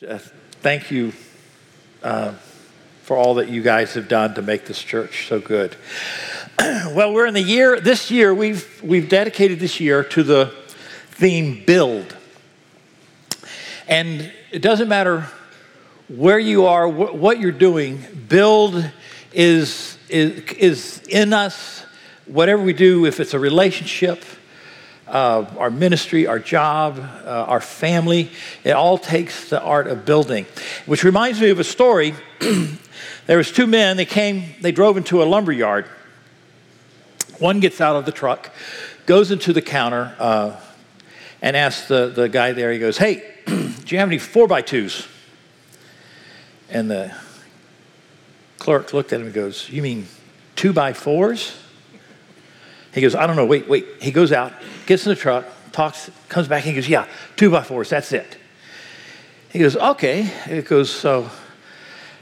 Thank you uh, for all that you guys have done to make this church so good. well, we're in the year, this year, we've, we've dedicated this year to the theme build. And it doesn't matter where you are, wh- what you're doing, build is, is, is in us. Whatever we do, if it's a relationship, uh, our ministry, our job, uh, our family. It all takes the art of building. Which reminds me of a story. there was two men. They came. They drove into a lumber yard. One gets out of the truck, goes into the counter, uh, and asks the, the guy there. He goes, "Hey, do you have any four by twos?" And the clerk looked at him and goes, "You mean two by fours?" He goes, I don't know, wait, wait. He goes out, gets in the truck, talks, comes back, and he goes, Yeah, two by fours, that's it. He goes, Okay. He goes, So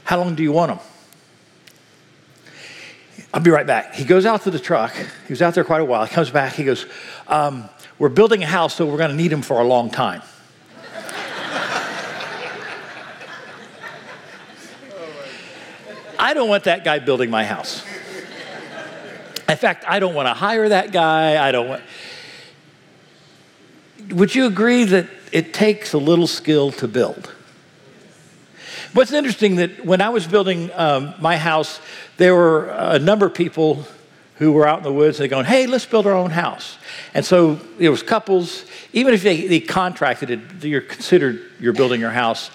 how long do you want them? I'll be right back. He goes out to the truck. He was out there quite a while. He comes back. He goes, um, We're building a house, so we're going to need them for a long time. I don't want that guy building my house. In fact, I don't want to hire that guy. I don't want. Would you agree that it takes a little skill to build? What's interesting that when I was building um, my house, there were a number of people who were out in the woods. They're going, "Hey, let's build our own house." And so there was couples. Even if they, they contracted it, you're considered you're building your house.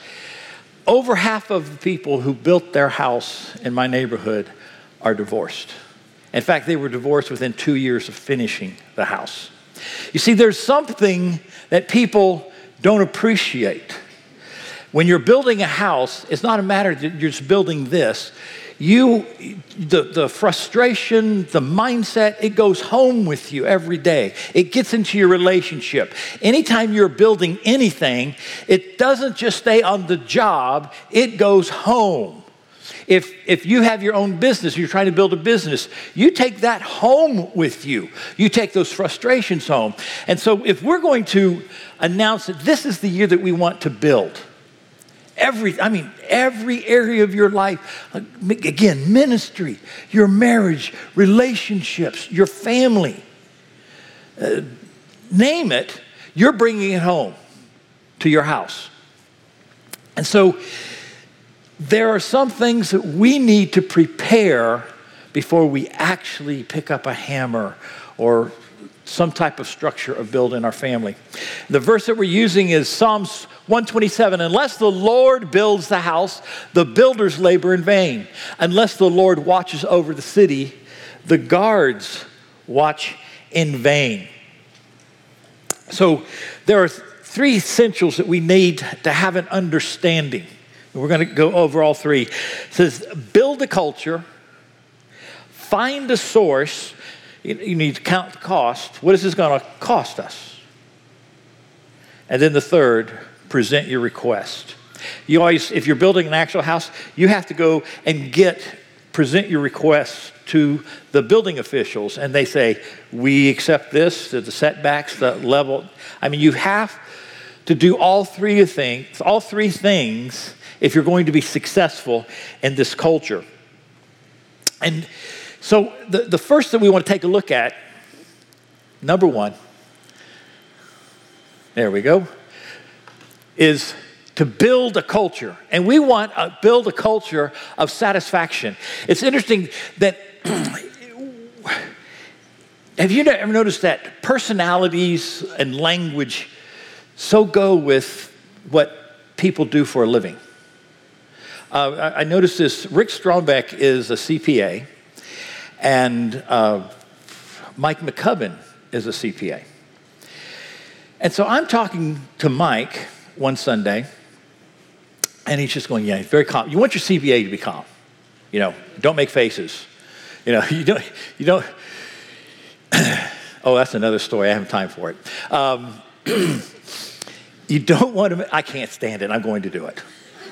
Over half of the people who built their house in my neighborhood are divorced. In fact, they were divorced within two years of finishing the house. You see, there's something that people don't appreciate. When you're building a house, it's not a matter that you're just building this. You, the, the frustration, the mindset, it goes home with you every day. It gets into your relationship. Anytime you're building anything, it doesn't just stay on the job, it goes home. If, if you have your own business, you're trying to build a business, you take that home with you. You take those frustrations home. And so, if we're going to announce that this is the year that we want to build, every, I mean, every area of your life, again, ministry, your marriage, relationships, your family, uh, name it, you're bringing it home to your house. And so, there are some things that we need to prepare before we actually pick up a hammer or some type of structure of build in our family. The verse that we're using is Psalms 127 Unless the Lord builds the house, the builders labor in vain. Unless the Lord watches over the city, the guards watch in vain. So there are three essentials that we need to have an understanding we're going to go over all three. It says, build a culture, find a source. You need to count the cost. What is this going to cost us? And then the third, present your request. You always, if you're building an actual house, you have to go and get, present your request to the building officials. And they say, we accept this, the setbacks, the level. I mean, you have to do all three things, all three things if you're going to be successful in this culture. And so, the, the first that we want to take a look at, number one, there we go, is to build a culture. And we want to build a culture of satisfaction. It's interesting that. have you ever noticed that personalities and language so go with what people do for a living? Uh, I, noticed this. Rick Strombeck is a CPA, and uh, Mike McCubbin is a CPA. And so I'm talking to Mike one Sunday, and he's just going, Yeah, very calm. You want your CPA to be calm. You know, don't make faces. You know, you don't, you don't. oh, that's another story. I haven't time for it. Um, you don't want to, I can't stand it. I'm going to do it.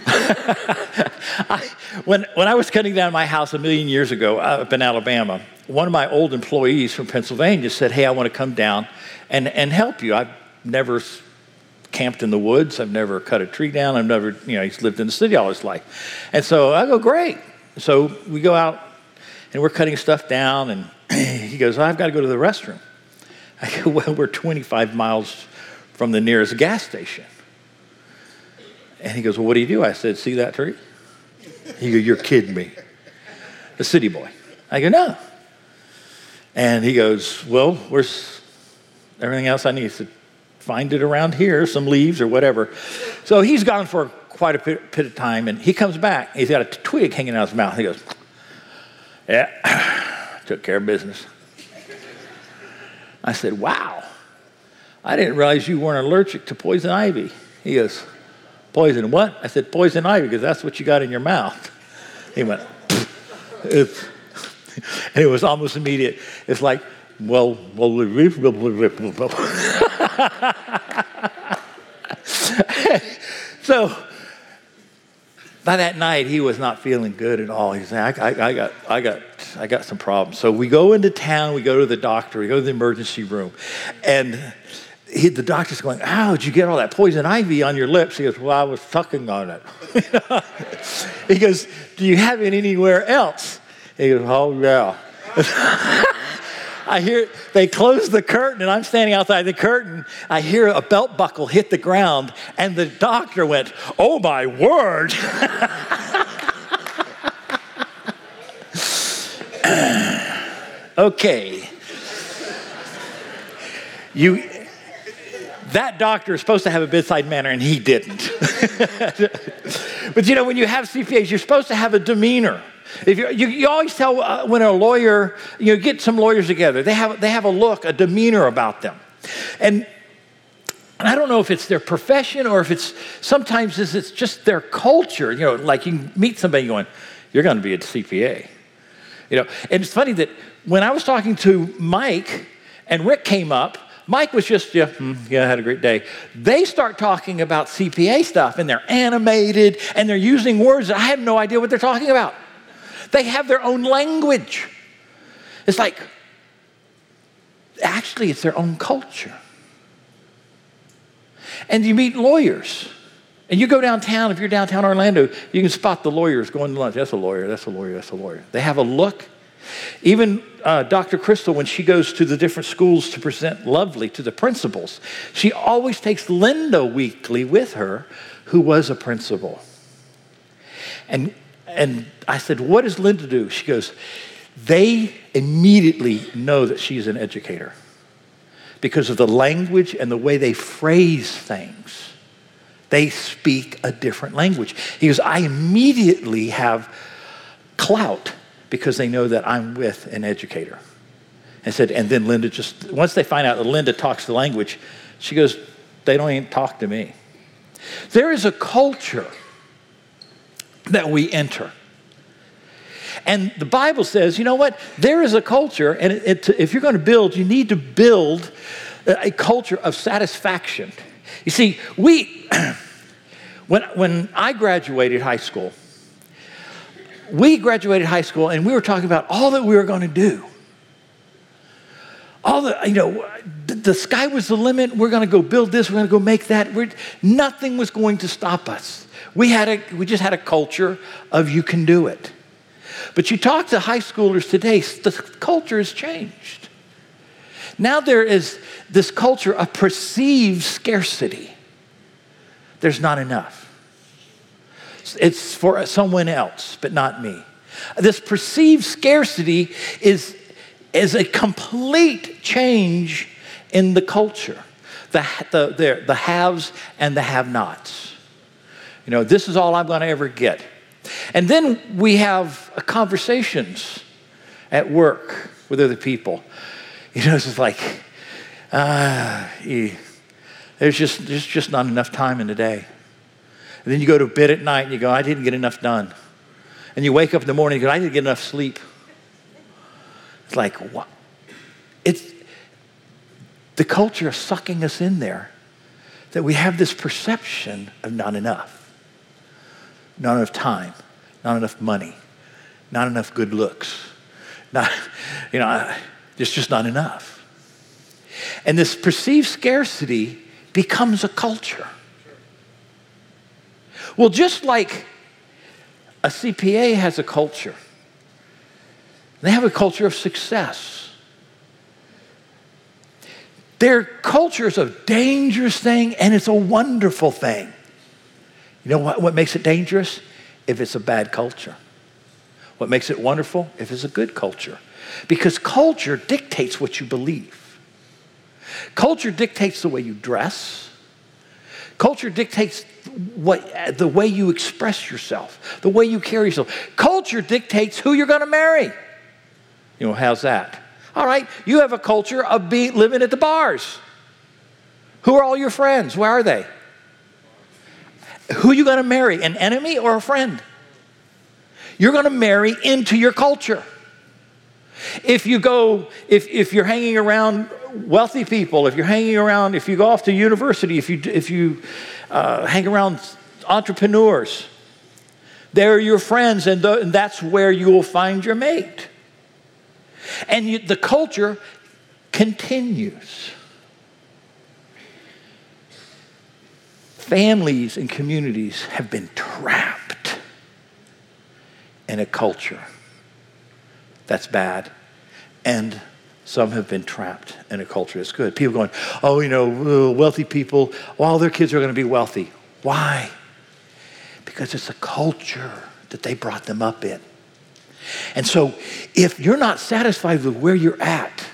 I, when, when I was cutting down my house a million years ago uh, up in Alabama, one of my old employees from Pennsylvania said, Hey, I want to come down and, and help you. I've never camped in the woods. I've never cut a tree down. I've never, you know, he's lived in the city all his life. And so I go, great. So we go out and we're cutting stuff down, and he goes, I've got to go to the restroom. I go, well, we're 25 miles from the nearest gas station. And he goes, well, what do you do? I said, see that tree? He goes, you're kidding me. The city boy. I go, no. And he goes, well, where's everything else I need? He said, find it around here, some leaves or whatever. So he's gone for quite a bit, bit of time, and he comes back. He's got a twig hanging out of his mouth. He goes, yeah, took care of business. I said, wow. I didn't realize you weren't allergic to poison ivy. He goes, Poison what? I said, Poison ivy, because that's what you got in your mouth. He went, it's, and it was almost immediate. It's like, well, well, so by that night he was not feeling good at all. He said, I, I, I, got, I, got, I got some problems. So we go into town, we go to the doctor, we go to the emergency room, and he, the doctor's going, How did you get all that poison ivy on your lips? He goes, Well, I was sucking on it. he goes, Do you have it anywhere else? He goes, Oh, yeah. I hear they close the curtain, and I'm standing outside the curtain. I hear a belt buckle hit the ground, and the doctor went, Oh, my word. okay. You, that doctor is supposed to have a bedside manner, and he didn't. but you know, when you have CPAs, you're supposed to have a demeanor. If you, you, always tell uh, when a lawyer, you know, get some lawyers together, they have, they have a look, a demeanor about them. And, and I don't know if it's their profession or if it's sometimes it's just their culture. You know, like you meet somebody going, you're going to be a CPA. You know, and it's funny that when I was talking to Mike and Rick came up, Mike was just, yeah, mm, yeah, I had a great day. They start talking about CPA stuff and they're animated and they're using words that I have no idea what they're talking about. They have their own language. It's like, actually, it's their own culture. And you meet lawyers. And you go downtown, if you're downtown Orlando, you can spot the lawyers going to lunch. That's a lawyer, that's a lawyer, that's a lawyer. They have a look, even uh, Dr. Crystal, when she goes to the different schools to present Lovely to the principals, she always takes Linda Weekly with her, who was a principal. And, and I said, What does Linda do? She goes, They immediately know that she's an educator because of the language and the way they phrase things. They speak a different language. He goes, I immediately have clout because they know that I'm with an educator. And said, and then Linda just, once they find out that Linda talks the language, she goes, they don't even talk to me. There is a culture that we enter. And the Bible says, you know what? There is a culture, and it, it, if you're going to build, you need to build a culture of satisfaction. You see, we, when, when I graduated high school, we graduated high school and we were talking about all that we were going to do. All the, you know, the, sky was the limit. We're going to go build this. We're going to go make that. We're, nothing was going to stop us. We, had a, we just had a culture of you can do it. But you talk to high schoolers today, the culture has changed. Now there is this culture of perceived scarcity. There's not enough. It's for someone else, but not me. This perceived scarcity is, is a complete change in the culture, the, the, the, the haves and the have nots. You know, this is all I'm going to ever get. And then we have conversations at work with other people. You know, it's like, uh, there's just, there's just not enough time in the day. And then you go to bed at night and you go, I didn't get enough done. And you wake up in the morning and you go, I didn't get enough sleep. It's like, what? It's the culture is sucking us in there that we have this perception of not enough, not enough time, not enough money, not enough good looks, not, you know, it's just not enough. And this perceived scarcity becomes a culture. Well, just like a CPA has a culture, they have a culture of success. Their culture is a dangerous thing and it's a wonderful thing. You know what, what makes it dangerous? If it's a bad culture. What makes it wonderful? If it's a good culture. Because culture dictates what you believe. Culture dictates the way you dress. Culture dictates what, the way you express yourself, the way you carry yourself. Culture dictates who you're going to marry. You know, how's that? All right, you have a culture of being, living at the bars. Who are all your friends? Where are they? Who are you going to marry, an enemy or a friend? You're going to marry into your culture. If you go, if, if you're hanging around wealthy people, if you're hanging around, if you go off to university, if you, if you uh, hang around entrepreneurs, they're your friends, and, the, and that's where you will find your mate. And you, the culture continues. Families and communities have been trapped in a culture that's bad. And some have been trapped in a culture that's good. People going, oh, you know, uh, wealthy people, all their kids are going to be wealthy. Why? Because it's a culture that they brought them up in. And so if you're not satisfied with where you're at,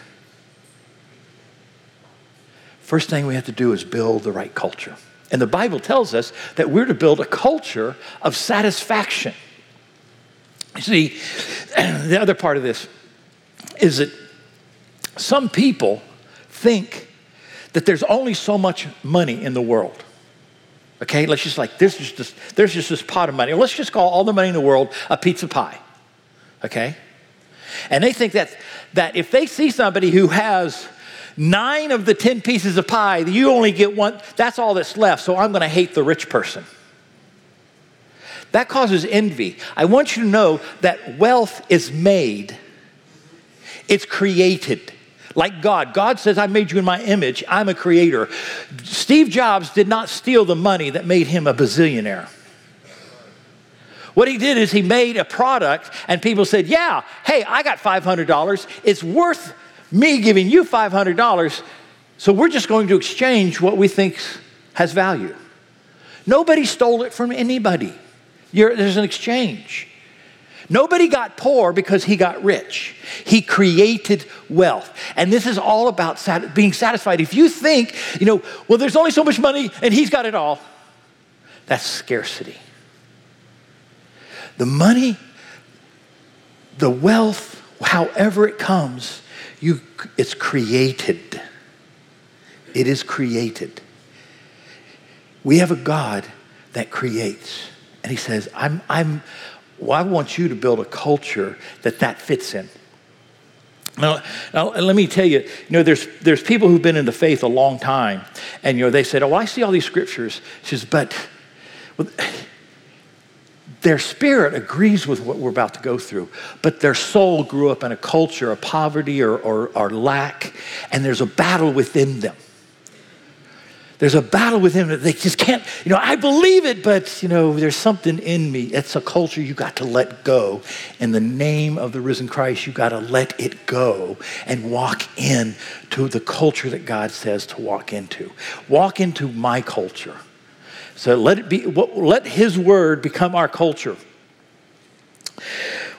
first thing we have to do is build the right culture. And the Bible tells us that we're to build a culture of satisfaction. You see, the other part of this is that some people think that there's only so much money in the world. Okay, let's just like, there's just this, there's just this pot of money. Let's just call all the money in the world a pizza pie. Okay? And they think that, that if they see somebody who has nine of the 10 pieces of pie, you only get one, that's all that's left, so I'm to hate the rich person. That causes envy. I want you to know that wealth is made, it's created. Like God. God says, I made you in my image. I'm a creator. Steve Jobs did not steal the money that made him a bazillionaire. What he did is he made a product, and people said, Yeah, hey, I got $500. It's worth me giving you $500. So we're just going to exchange what we think has value. Nobody stole it from anybody. You're, there's an exchange. Nobody got poor because he got rich. He created wealth. And this is all about sat- being satisfied. If you think, you know, well, there's only so much money and he's got it all, that's scarcity. The money, the wealth, however it comes, you, it's created. It is created. We have a God that creates. And he says, I'm, I'm, well, I want you to build a culture that that fits in. Now, now, let me tell you, you know, there's, there's people who've been in the faith a long time, and, you know, they said, oh, I see all these scriptures. She says, but well, their spirit agrees with what we're about to go through, but their soul grew up in a culture of poverty or, or, or lack, and there's a battle within them. There's a battle within that they just can't, you know, I believe it, but, you know, there's something in me. It's a culture you got to let go. In the name of the risen Christ, you got to let it go and walk in to the culture that God says to walk into. Walk into my culture. So let it be, let his word become our culture.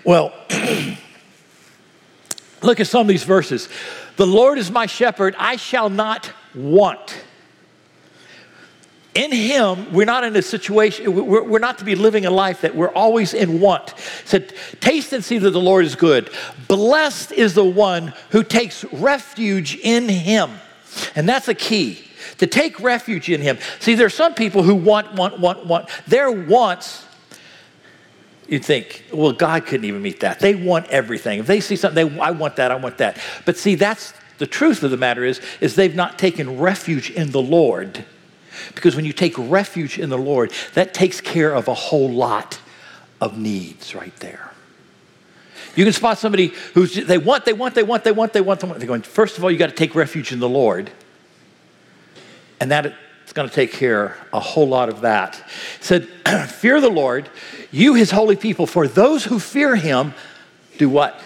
Well, look at some of these verses. The Lord is my shepherd, I shall not want. In Him, we're not in a situation, we're, we're, not to be living a life that we're always in want. It said, taste and see that the Lord is good. Blessed is the one who takes refuge in Him. And that's a key to take refuge in Him. See, there are some people who want, want, want, want. Their wants, you think, well, God couldn't even meet that. They want everything. If they see something, they, I want that, I want that. But see, that's the truth of the matter is, is they've not taken refuge in the Lord because when you take refuge in the Lord, that takes care of a whole lot of needs right there. You can spot somebody who's they want, they want, they want, they want, they want, they want. They're going, first of all, you got to take refuge in the Lord. And that it's going to take care a whole lot of that. It said, Fear the Lord, you his holy people, for those who fear him do what?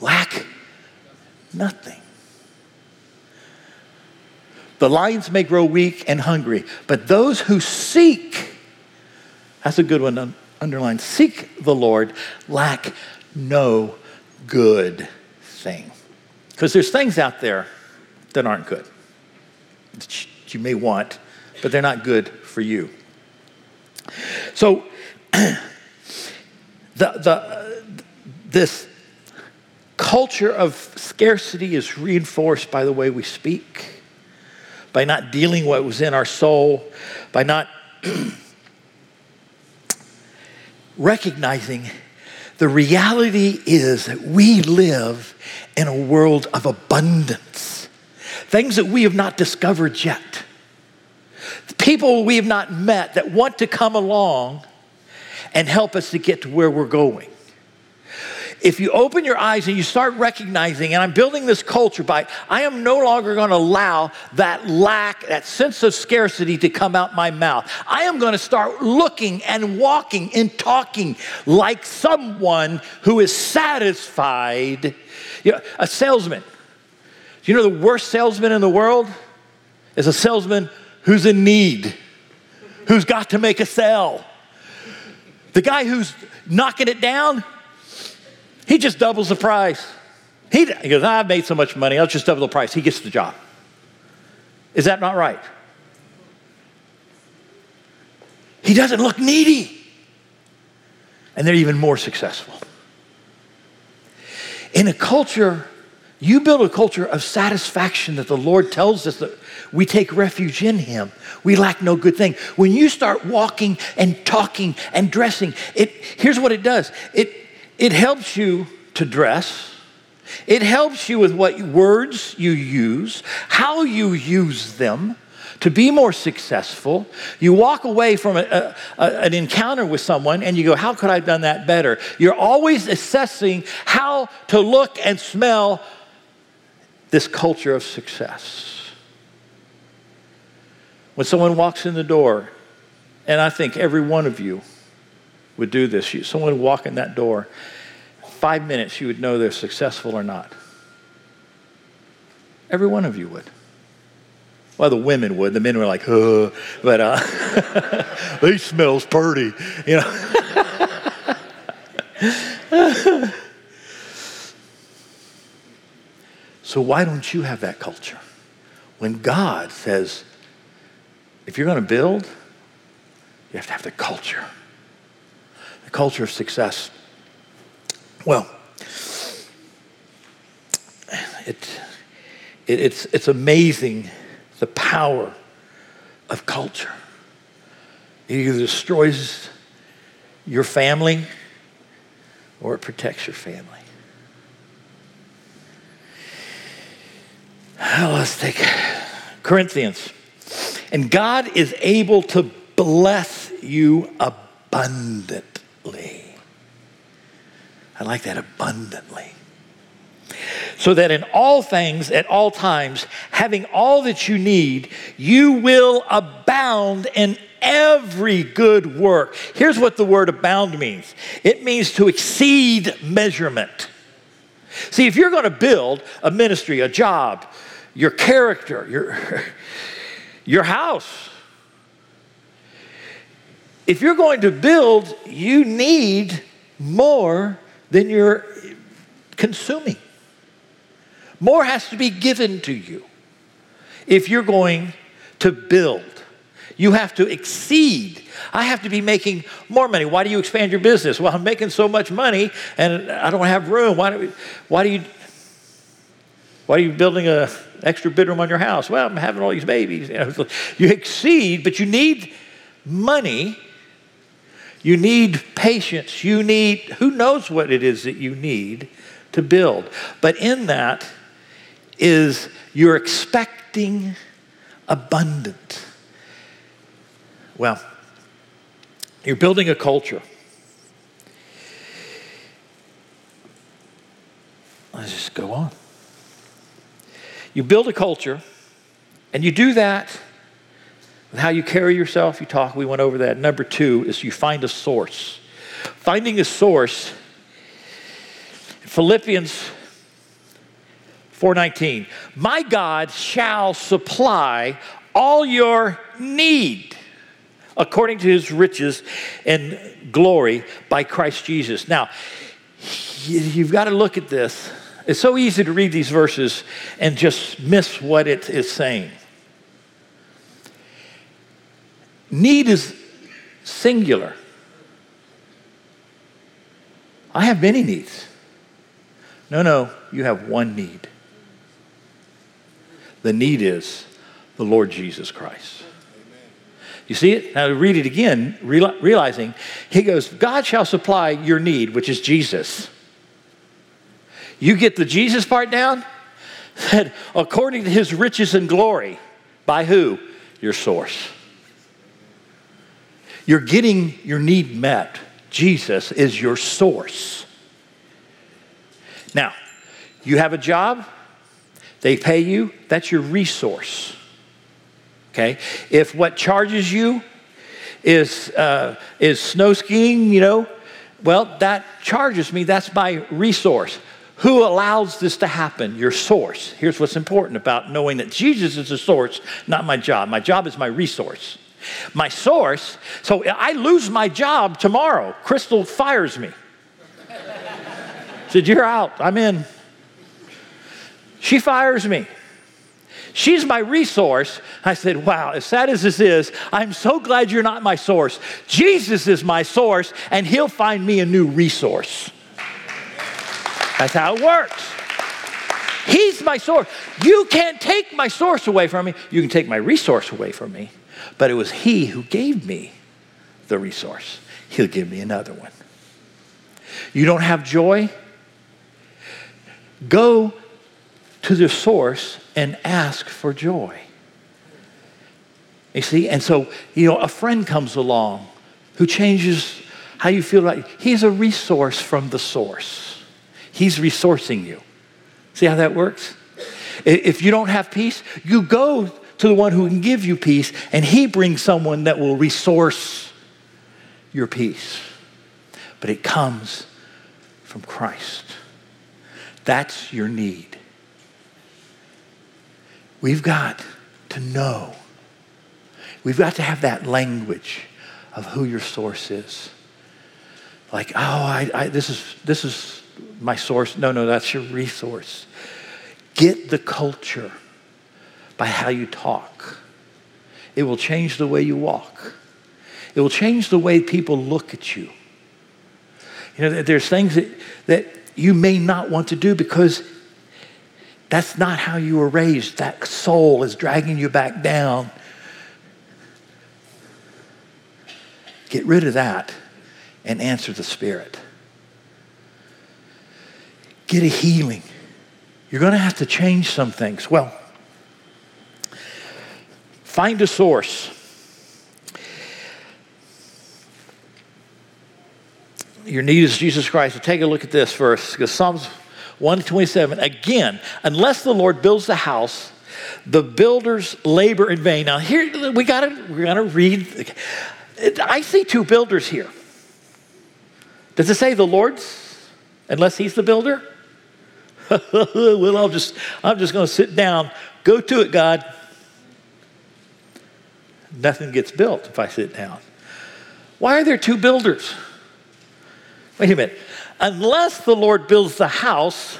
Lack nothing. The lions may grow weak and hungry, but those who seek, that's a good one to underline, seek the Lord, lack no good thing. Because there's things out there that aren't good that you may want, but they're not good for you. So, the, the, this culture of scarcity is reinforced by the way we speak by not dealing what was in our soul, by not recognizing the reality is that we live in a world of abundance. Things that we have not discovered yet. People we have not met that want to come along and help us to get to where we're going if you open your eyes and you start recognizing, and I'm building this culture by, I am no longer going to allow that lack, that sense of scarcity to come out my mouth. I am going to start looking and walking and talking like someone who is satisfied. You know, a salesman. Do you know the worst salesman in the world? Is a salesman who's in need, who's got to make a sale. The guy who's knocking it down, he just doubles the price. He, he goes, I've made so much money, I'll just double the price. He gets the job. Is that not right? He doesn't look needy. And they're even more successful. In a culture, you build a culture of satisfaction that the Lord tells us that we take refuge in Him. We lack no good thing. When you start walking and talking and dressing, it, here's what it does it, it helps you to dress. It helps you with what words you use, how you use them to be more successful. You walk away from a, a, a, an encounter with someone and you go, How could I have done that better? You're always assessing how to look and smell this culture of success. When someone walks in the door, and I think every one of you would do this. Someone walk in that door, five minutes you would know they're successful or not. Every one of you would. Well, the women would. The men were like, oh, but uh, they smells pretty, you know. so why don't you have that culture? When God says, if you're going to build, you have to have the culture the culture of success. Well, it, it, it's, it's amazing the power of culture. It either destroys your family or it protects your family. Well, let's take Corinthians. And God is able to bless you abundantly abundantly. I like that abundantly. So that in all things, at all times, having all that you need, you will abound in every good work. Here's what the word abound means it means to exceed measurement. See, if you're going to build a ministry, a job, your character, your, your house, if you're going to build, you need more than you're consuming. More has to be given to you if you're going to build. You have to exceed. I have to be making more money. Why do you expand your business? Well, I'm making so much money and I don't have room. Why do, why do you why are you building an extra bedroom on your house? Well, I'm having all these babies. You, know, you exceed, but you need money you need patience. You need, who knows what it is that you need to build. But in that is you're expecting abundant. Well, you're building a culture. Let's just go on. You build a culture, and you do that with how you carry yourself, you talk, we went over that. Number two is you find a source. Finding a source, Philippians 4:19. My God shall supply all your need according to his riches and glory by Christ Jesus. Now, you've got to look at this. It's so easy to read these verses and just miss what it is saying. Need is singular. I have many needs. No, no, you have one need. The need is the Lord Jesus Christ. You see it? Now read it again, realizing he goes, God shall supply your need, which is Jesus. You get the Jesus part down? That according to his riches and glory, by who? Your source. You're getting your need met. Jesus is your source. Now, you have a job, they pay you, that's your resource. Okay? If what charges you is, uh, is snow skiing, you know, well, that charges me, that's my resource. Who allows this to happen? Your source. Here's what's important about knowing that Jesus is the source, not my job. My job is my resource. My source, so I lose my job tomorrow. Crystal fires me. Said, You're out. I'm in. She fires me. She's my resource. I said, Wow, as sad as this is, I'm so glad you're not my source. Jesus is my source, and He'll find me a new resource. That's how it works. He's my source. You can't take my source away from me. You can take my resource away from me. But it was He who gave me the resource. He'll give me another one. You don't have joy? Go to the source and ask for joy. You see? And so, you know, a friend comes along who changes how you feel about He's a resource from the source. He's resourcing you. See how that works? If you don't have peace, you go to the one who can give you peace, and he brings someone that will resource your peace. But it comes from Christ. That's your need. We've got to know. We've got to have that language of who your source is. Like, oh, I, I, this, is, this is my source. No, no, that's your resource. Get the culture by how you talk. It will change the way you walk. It will change the way people look at you. You know, there's things that, that you may not want to do because that's not how you were raised. That soul is dragging you back down. Get rid of that and answer the Spirit. Get a healing. You're going to have to change some things. Well, Find a source. Your need is Jesus Christ. So take a look at this verse because Psalms 127 again, unless the Lord builds the house, the builders labor in vain. Now here we got to we got to read. I see two builders here. Does it say the Lord's unless he's the builder? well, I'll just I'm just going to sit down. Go to it, God nothing gets built if I sit down. Why are there two builders? Wait a minute. Unless the Lord builds the house,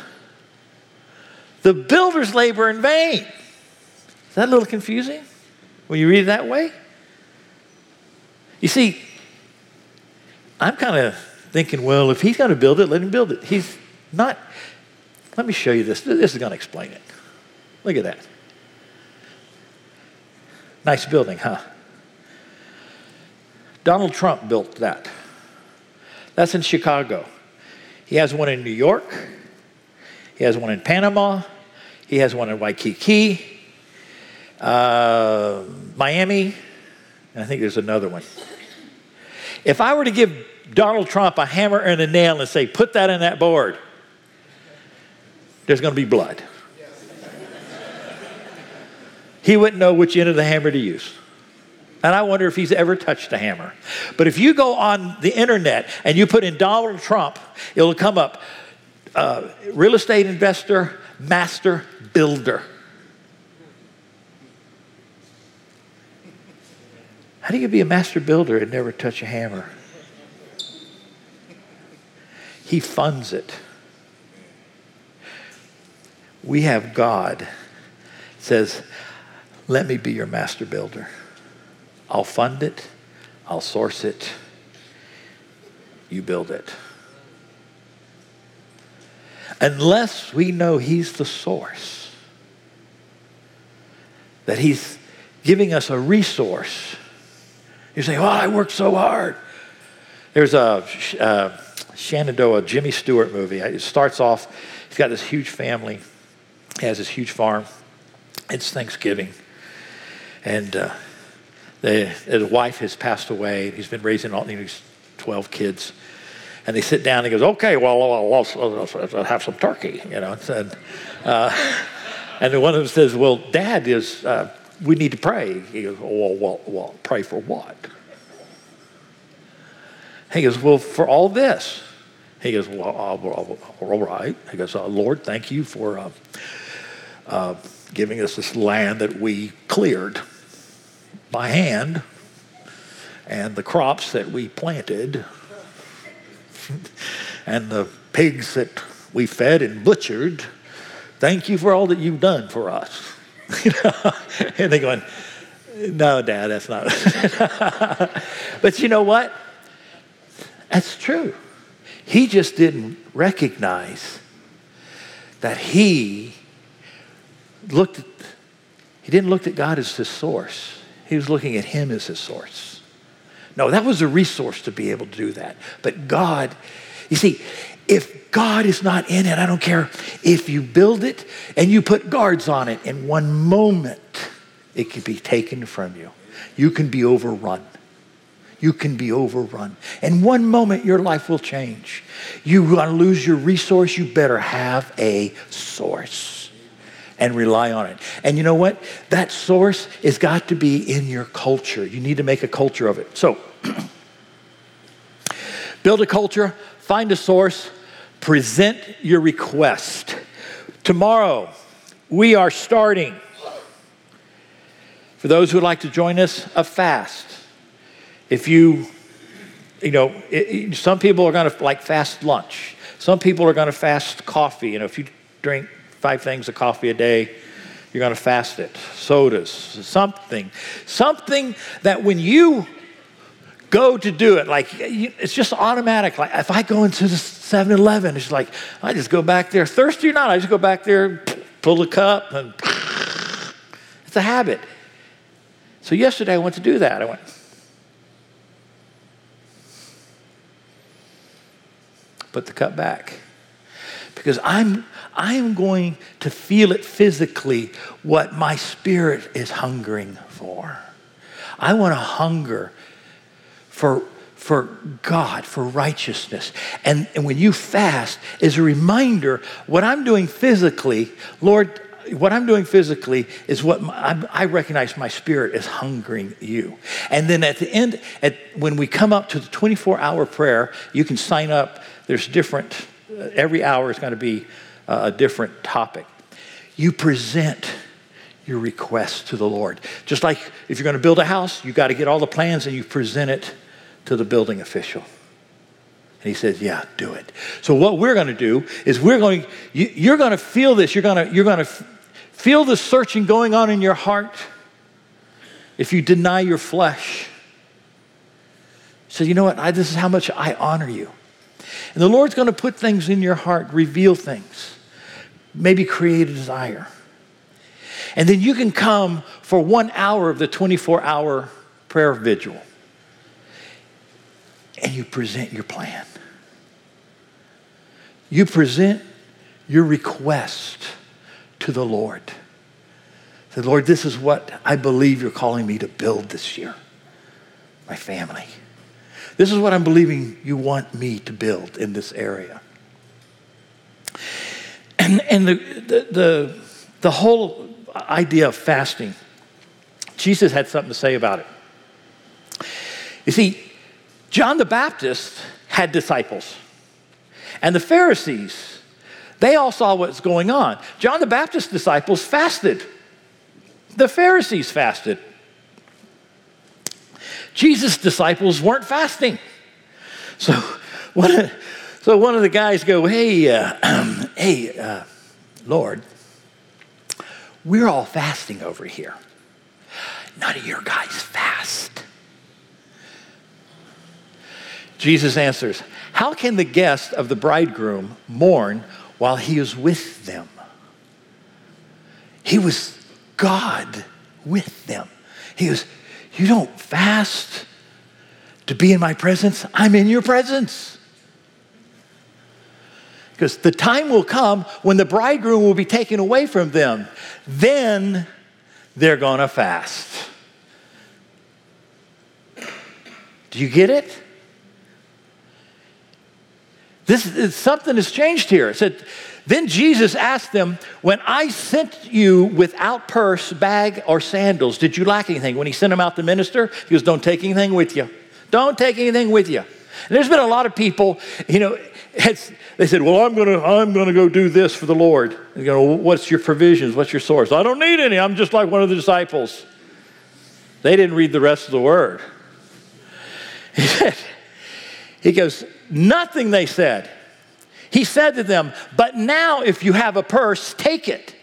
the builders labor in vain. Is that a little confusing when you read it that way? You see, I'm kind of thinking, well, if he's going to build it, let him build it. He's not. Let me show you this. This is going to explain it. Look at that. Nice building, huh? Donald Trump built that. That's in Chicago. He has one in New York. He has one in Panama. He has one in Waikiki, uh, Miami, I think there's another one. If I were to give Donald Trump a hammer and a nail and say, put that in that board, there's going to be blood. He wouldn't know which end of the hammer to use. And I wonder if he's ever touched a hammer. But if you go on the internet and you put in Donald Trump, it'll come up uh, real estate investor, master builder. How do you be a master builder and never touch a hammer? He funds it. We have God says, "Let me be your master builder." I'll fund it, I'll source it, you build it. Unless we know He's the source, that He's giving us a resource. You say, Well, I worked so hard. There's a uh, Shenandoah Jimmy Stewart movie. It starts off, he's got this huge family, he has this huge farm. It's Thanksgiving. And uh, the, his wife has passed away. He's been raising all these 12 kids. And they sit down and he goes, okay, well, I'll, I'll, have some turkey, you know. And, uh, and one of them says, well, Dad is, uh, we need to pray. He goes, well, well, well, pray for what? He goes, well, for all this. He goes, well, all right. He goes, uh, Lord, thank you for uh, uh, giving us this land that we cleared by hand and the crops that we planted and the pigs that we fed and butchered. Thank you for all that you've done for us. and they're going, no, Dad, that's not. but you know what? That's true. He just didn't recognize that he looked at, he didn't look at God as his source. He was looking at him as his source. No, that was a resource to be able to do that. But God, you see, if God is not in it, I don't care if you build it and you put guards on it, in one moment, it can be taken from you. You can be overrun. You can be overrun. In one moment, your life will change. You want to lose your resource, you better have a source and rely on it. And you know what? That source has got to be in your culture. You need to make a culture of it. So, build a culture, find a source, present your request. Tomorrow, we are starting, for those who would like to join us, a fast. If you, you know, it, some people are going to like fast lunch. Some people are going to fast coffee. You know, if you drink five things of coffee a day, you're going to fast it. Sodas, something. Something that when you go to do it, like it's just automatic. Like if I go into the 7 Eleven, it's like, I just go back there, thirsty or not, I just go back there, pull a cup, and it's a habit. So yesterday I went to do that. I went, put the cup back. Because I'm I am going to feel it physically what my spirit is hungering for. I want to hunger for, for God, for righteousness. And, and when you fast is a reminder what I'm doing physically, Lord, what I'm doing physically is what my, I recognize my spirit is hungering you. And then at the end, at, when we come up to the 24 hour prayer, you can sign up. There's different, every hour is going to be uh, a different topic. You present your request to the Lord. Just like if you're going to build a house, you got to get all the plans and you present it to the building official. And he says, Yeah, do it. So, what we're going to do is we're going, you, are going to feel this. You're going to, you're going to feel the searching going on in your heart if you deny your flesh. So, you know what? I, this is how much I honor you. And the Lord's going to put things in your heart, reveal things maybe create a desire. And then you can come for one hour of the 24 hour prayer vigil and you present your plan. You present your request to the Lord. Say, Lord, this is what I believe you're calling me to build this year my family. This is what I'm believing you want me to build in this area. And, and the, the, the, the whole idea of fasting Jesus had something to say about it. You see, John the Baptist had disciples, and the Pharisees, they all saw what's going on. John the Baptist's disciples fasted, the Pharisees fasted. Jesus' disciples weren't fasting. So one, so one of the guys go, hey, uh, hey, uh, Lord, we're all fasting over here. None of your guys fast. Jesus answers, How can the guest of the bridegroom mourn while he is with them? He was God with them. He was, You don't fast to be in my presence, I'm in your presence. Because the time will come when the bridegroom will be taken away from them. Then they're going to fast. Do you get it? This is, something has changed here. It said, then Jesus asked them, When I sent you without purse, bag, or sandals, did you lack anything? When he sent them out to minister, he goes, Don't take anything with you. Don't take anything with you. And there's been a lot of people, you know, they said, Well, I'm going to I'm gonna go do this for the Lord. You go, What's your provisions? What's your source? I don't need any. I'm just like one of the disciples. They didn't read the rest of the word. He, said, he goes, Nothing, they said. He said to them, But now if you have a purse, take it,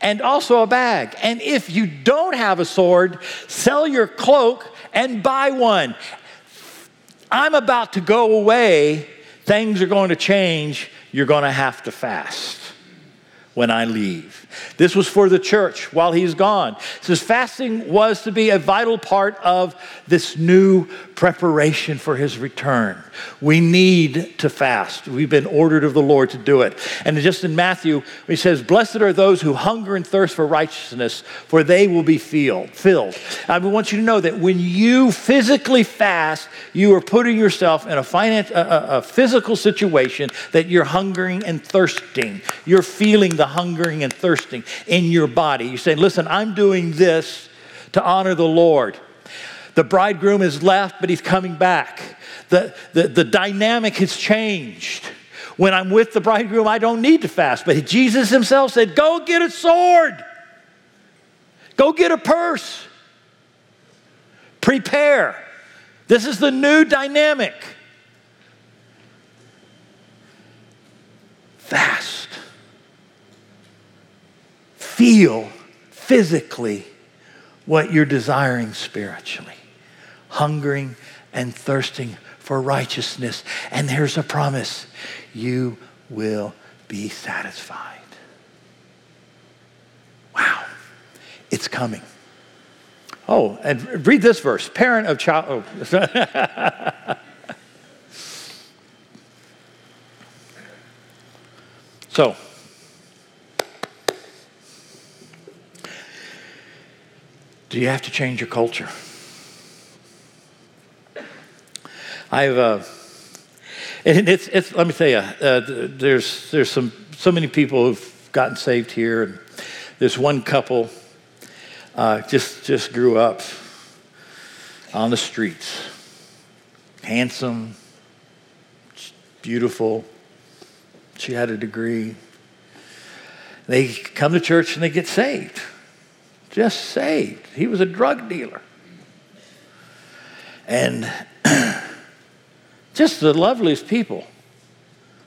and also a bag. And if you don't have a sword, sell your cloak and buy one. I'm about to go away things are going to change, you're going to have to fast when I leave. This was for the church while he's gone. It says fasting was to be a vital part of this new preparation for his return. We need to fast. We've been ordered of the Lord to do it. And just in Matthew, he says, Blessed are those who hunger and thirst for righteousness, for they will be filled. filled. I want you to know that when you physically fast, you are putting yourself in a, finance, a, a physical situation that you're hungering and thirsting. You're feeling the hungering and thirsting in your body. You're saying, Listen, I'm doing this to honor the Lord. The bridegroom is left, but he's coming back. The, the, the dynamic has changed. When I'm with the bridegroom, I don't need to fast. But Jesus himself said, Go get a sword, go get a purse, prepare. This is the new dynamic. Fast. Feel physically what you're desiring spiritually hungering and thirsting for righteousness. And there's a promise you will be satisfied. Wow, it's coming. Oh, and read this verse parent of child. Oh. so, do you have to change your culture? I've, uh, and it's, it's, let me tell you, uh, there's, there's some, so many people who've gotten saved here. And there's one couple uh, just, just grew up on the streets. Handsome, beautiful. She had a degree. They come to church and they get saved. Just saved. He was a drug dealer. And Just the loveliest people.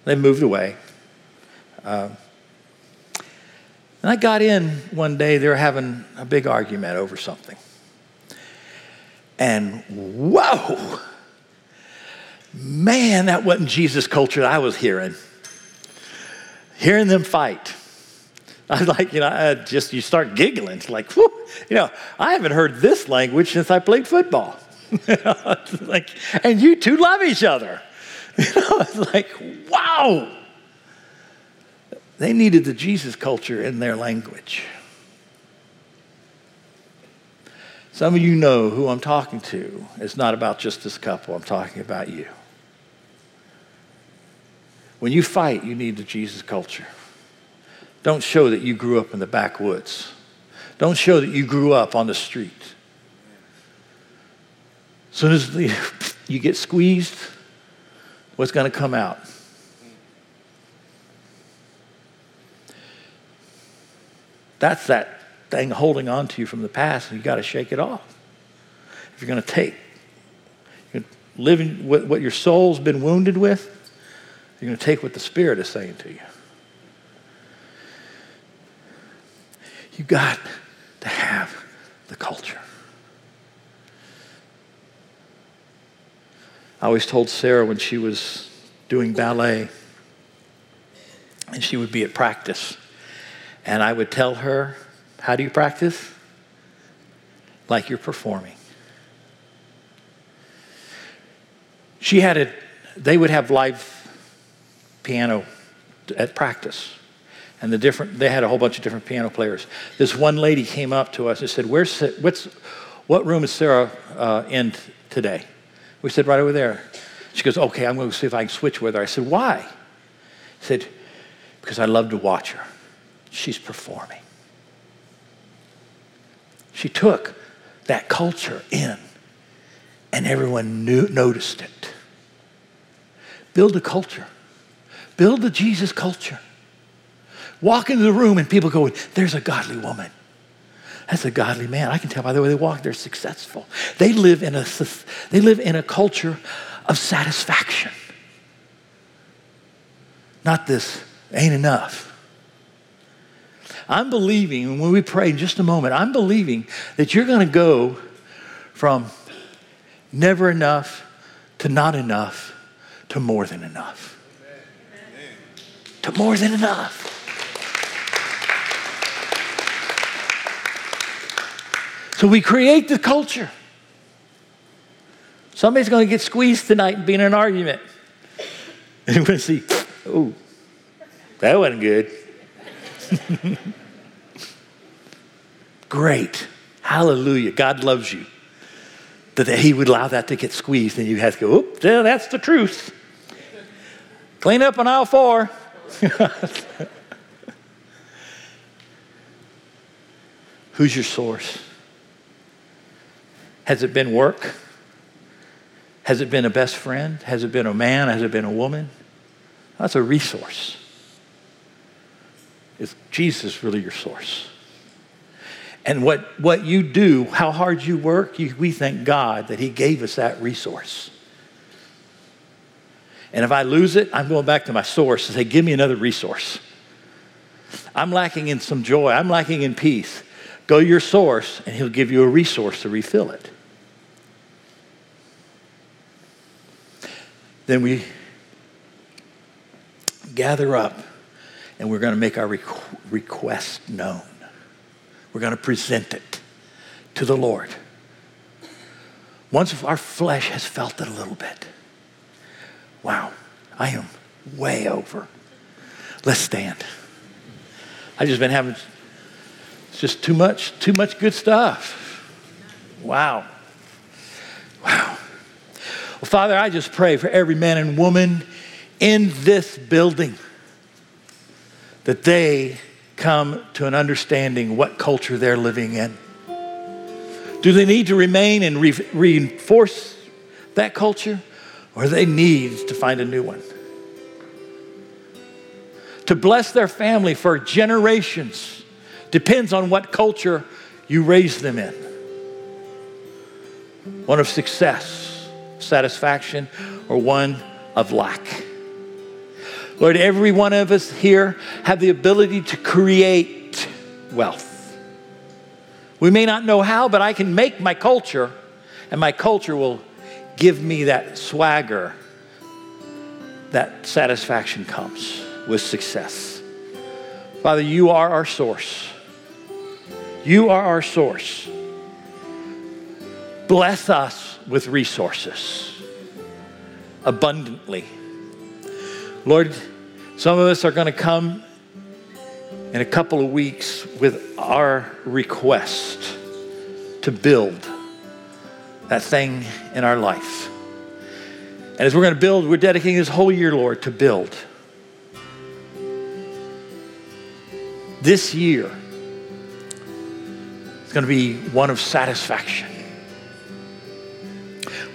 They moved away. Uh, and I got in one day, they were having a big argument over something. And whoa, man, that wasn't Jesus culture I was hearing. Hearing them fight. I was like, you know, I just, you start giggling. It's like, whew, you know, I haven't heard this language since I played football. like, and you two love each other. You know, it's like, wow. They needed the Jesus culture in their language. Some of you know who I'm talking to. It's not about just this couple, I'm talking about you. When you fight, you need the Jesus culture. Don't show that you grew up in the backwoods. Don't show that you grew up on the street. Soon as the, you get squeezed, what's going to come out? That's that thing holding on to you from the past, and you got to shake it off. If you're going to take, you're living with what your soul's been wounded with, you're going to take what the Spirit is saying to you. You got to have the culture. I always told Sarah when she was doing ballet, and she would be at practice, and I would tell her, How do you practice? Like you're performing. She had a, they would have live piano at practice. And the different, they had a whole bunch of different piano players. This one lady came up to us and said, Where's, what's, what room is Sarah uh, in today? We said, right over there. She goes, okay, I'm going to see if I can switch with her. I said, why? He said, because I love to watch her. She's performing. She took that culture in, and everyone knew, noticed it. Build a culture. Build the Jesus culture. Walk into the room and people go, There's a godly woman. That's a godly man. I can tell by the way they walk, they're successful. They live in a, they live in a culture of satisfaction. Not this, ain't enough. I'm believing, and when we pray in just a moment, I'm believing that you're going to go from never enough to not enough to more than enough. Amen. To more than enough. So we create the culture. Somebody's going to get squeezed tonight and be in an argument. And you're going to see, oh, that wasn't good. Great. Hallelujah. God loves you. That He would allow that to get squeezed and you have to go, oop, that's the truth. Clean up on aisle four. Who's your source? Has it been work? Has it been a best friend? Has it been a man? Has it been a woman? That's a resource. Is Jesus really your source? And what, what you do, how hard you work, you, we thank God that He gave us that resource. And if I lose it, I'm going back to my source and say, Give me another resource. I'm lacking in some joy, I'm lacking in peace. Go to your source, and He'll give you a resource to refill it. Then we gather up and we're going to make our request known. We're going to present it to the Lord. Once our flesh has felt it a little bit, wow, I am way over. Let's stand. I've just been having it's just too much, too much good stuff. Wow. Wow. Well, Father, I just pray for every man and woman in this building that they come to an understanding what culture they're living in. Do they need to remain and re- reinforce that culture, or they need to find a new one? To bless their family for generations depends on what culture you raise them in. One of success satisfaction or one of lack. Lord, every one of us here have the ability to create wealth. We may not know how, but I can make my culture, and my culture will give me that swagger. That satisfaction comes with success. Father, you are our source. You are our source. Bless us with resources abundantly. Lord, some of us are going to come in a couple of weeks with our request to build that thing in our life. And as we're going to build, we're dedicating this whole year, Lord, to build. This year is going to be one of satisfaction.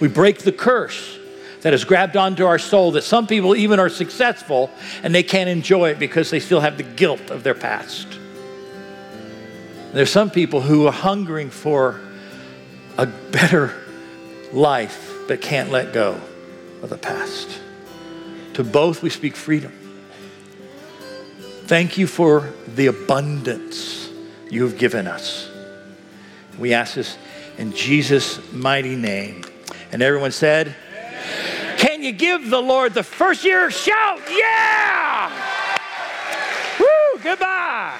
We break the curse that has grabbed onto our soul that some people even are successful and they can't enjoy it because they still have the guilt of their past. There's some people who are hungering for a better life but can't let go of the past. To both we speak freedom. Thank you for the abundance you have given us. We ask this in Jesus' mighty name. And everyone said, Can you give the Lord the first year shout? Yeah! Woo! Goodbye.